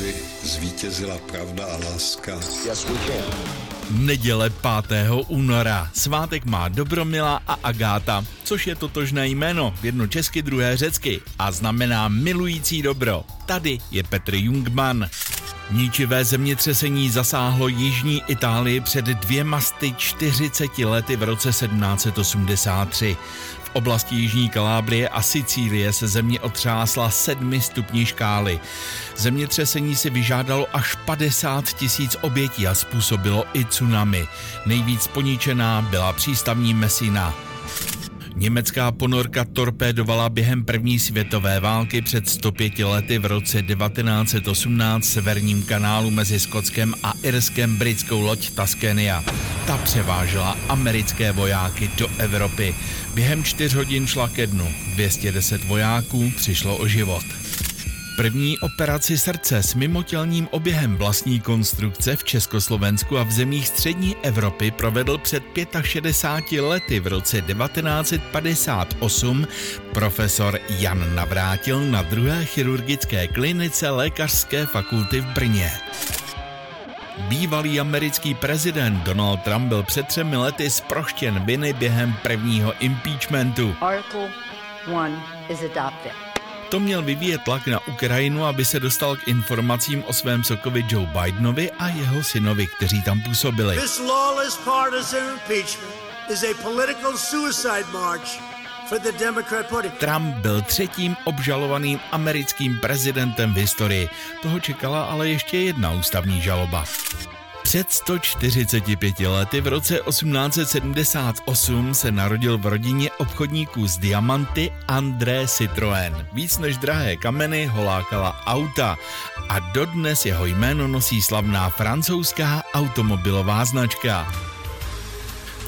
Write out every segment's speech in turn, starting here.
aby zvítězila pravda a láska. Yes, we can. Neděle 5. února. Svátek má Dobromila a Agáta, což je totožné jméno, jedno česky, druhé řecky a znamená milující dobro. Tady je Petr Jungman. Ničivé zemětřesení zasáhlo jižní Itálii před dvěma sty 40 lety v roce 1783. V oblasti Jižní Kalábrie a Sicílie se země otřásla sedmi stupní škály. Zemětřesení si vyžádalo až 50 tisíc obětí a způsobilo i tsunami. Nejvíc poničená byla přístavní Mesina. Německá ponorka torpédovala během první světové války před 105 lety v roce 1918 severním kanálu mezi Skotskem a Irskem britskou loď Taskenia. Ta převážela americké vojáky do Evropy. Během čtyř hodin šla ke dnu. 210 vojáků přišlo o život. První operaci srdce s mimotělním oběhem vlastní konstrukce v Československu a v zemích střední Evropy provedl před 65 lety v roce 1958 profesor Jan Navrátil na druhé chirurgické klinice Lékařské fakulty v Brně. Bývalý americký prezident Donald Trump byl před třemi lety zproštěn viny během prvního impeachmentu. Article 1 is adopted. To měl vyvíjet tlak na Ukrajinu, aby se dostal k informacím o svém sokovi Joe Bidenovi a jeho synovi, kteří tam působili. This lawless partisan impeachment is a political suicide march Trump byl třetím obžalovaným americkým prezidentem v historii. Toho čekala ale ještě jedna ústavní žaloba. Před 145 lety v roce 1878 se narodil v rodině obchodníků z diamanty André Citroën. Víc než drahé kameny ho lákala auta a dodnes jeho jméno nosí slavná francouzská automobilová značka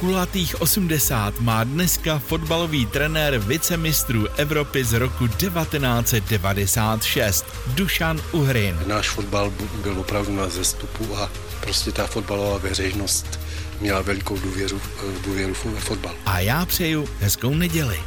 kulatých 80 má dneska fotbalový trenér vicemistrů Evropy z roku 1996 Dušan Uhrin. Náš fotbal byl opravdu na zestupu a prostě ta fotbalová veřejnost měla velikou důvěru, důvěru ve fotbal. A já přeju hezkou neděli.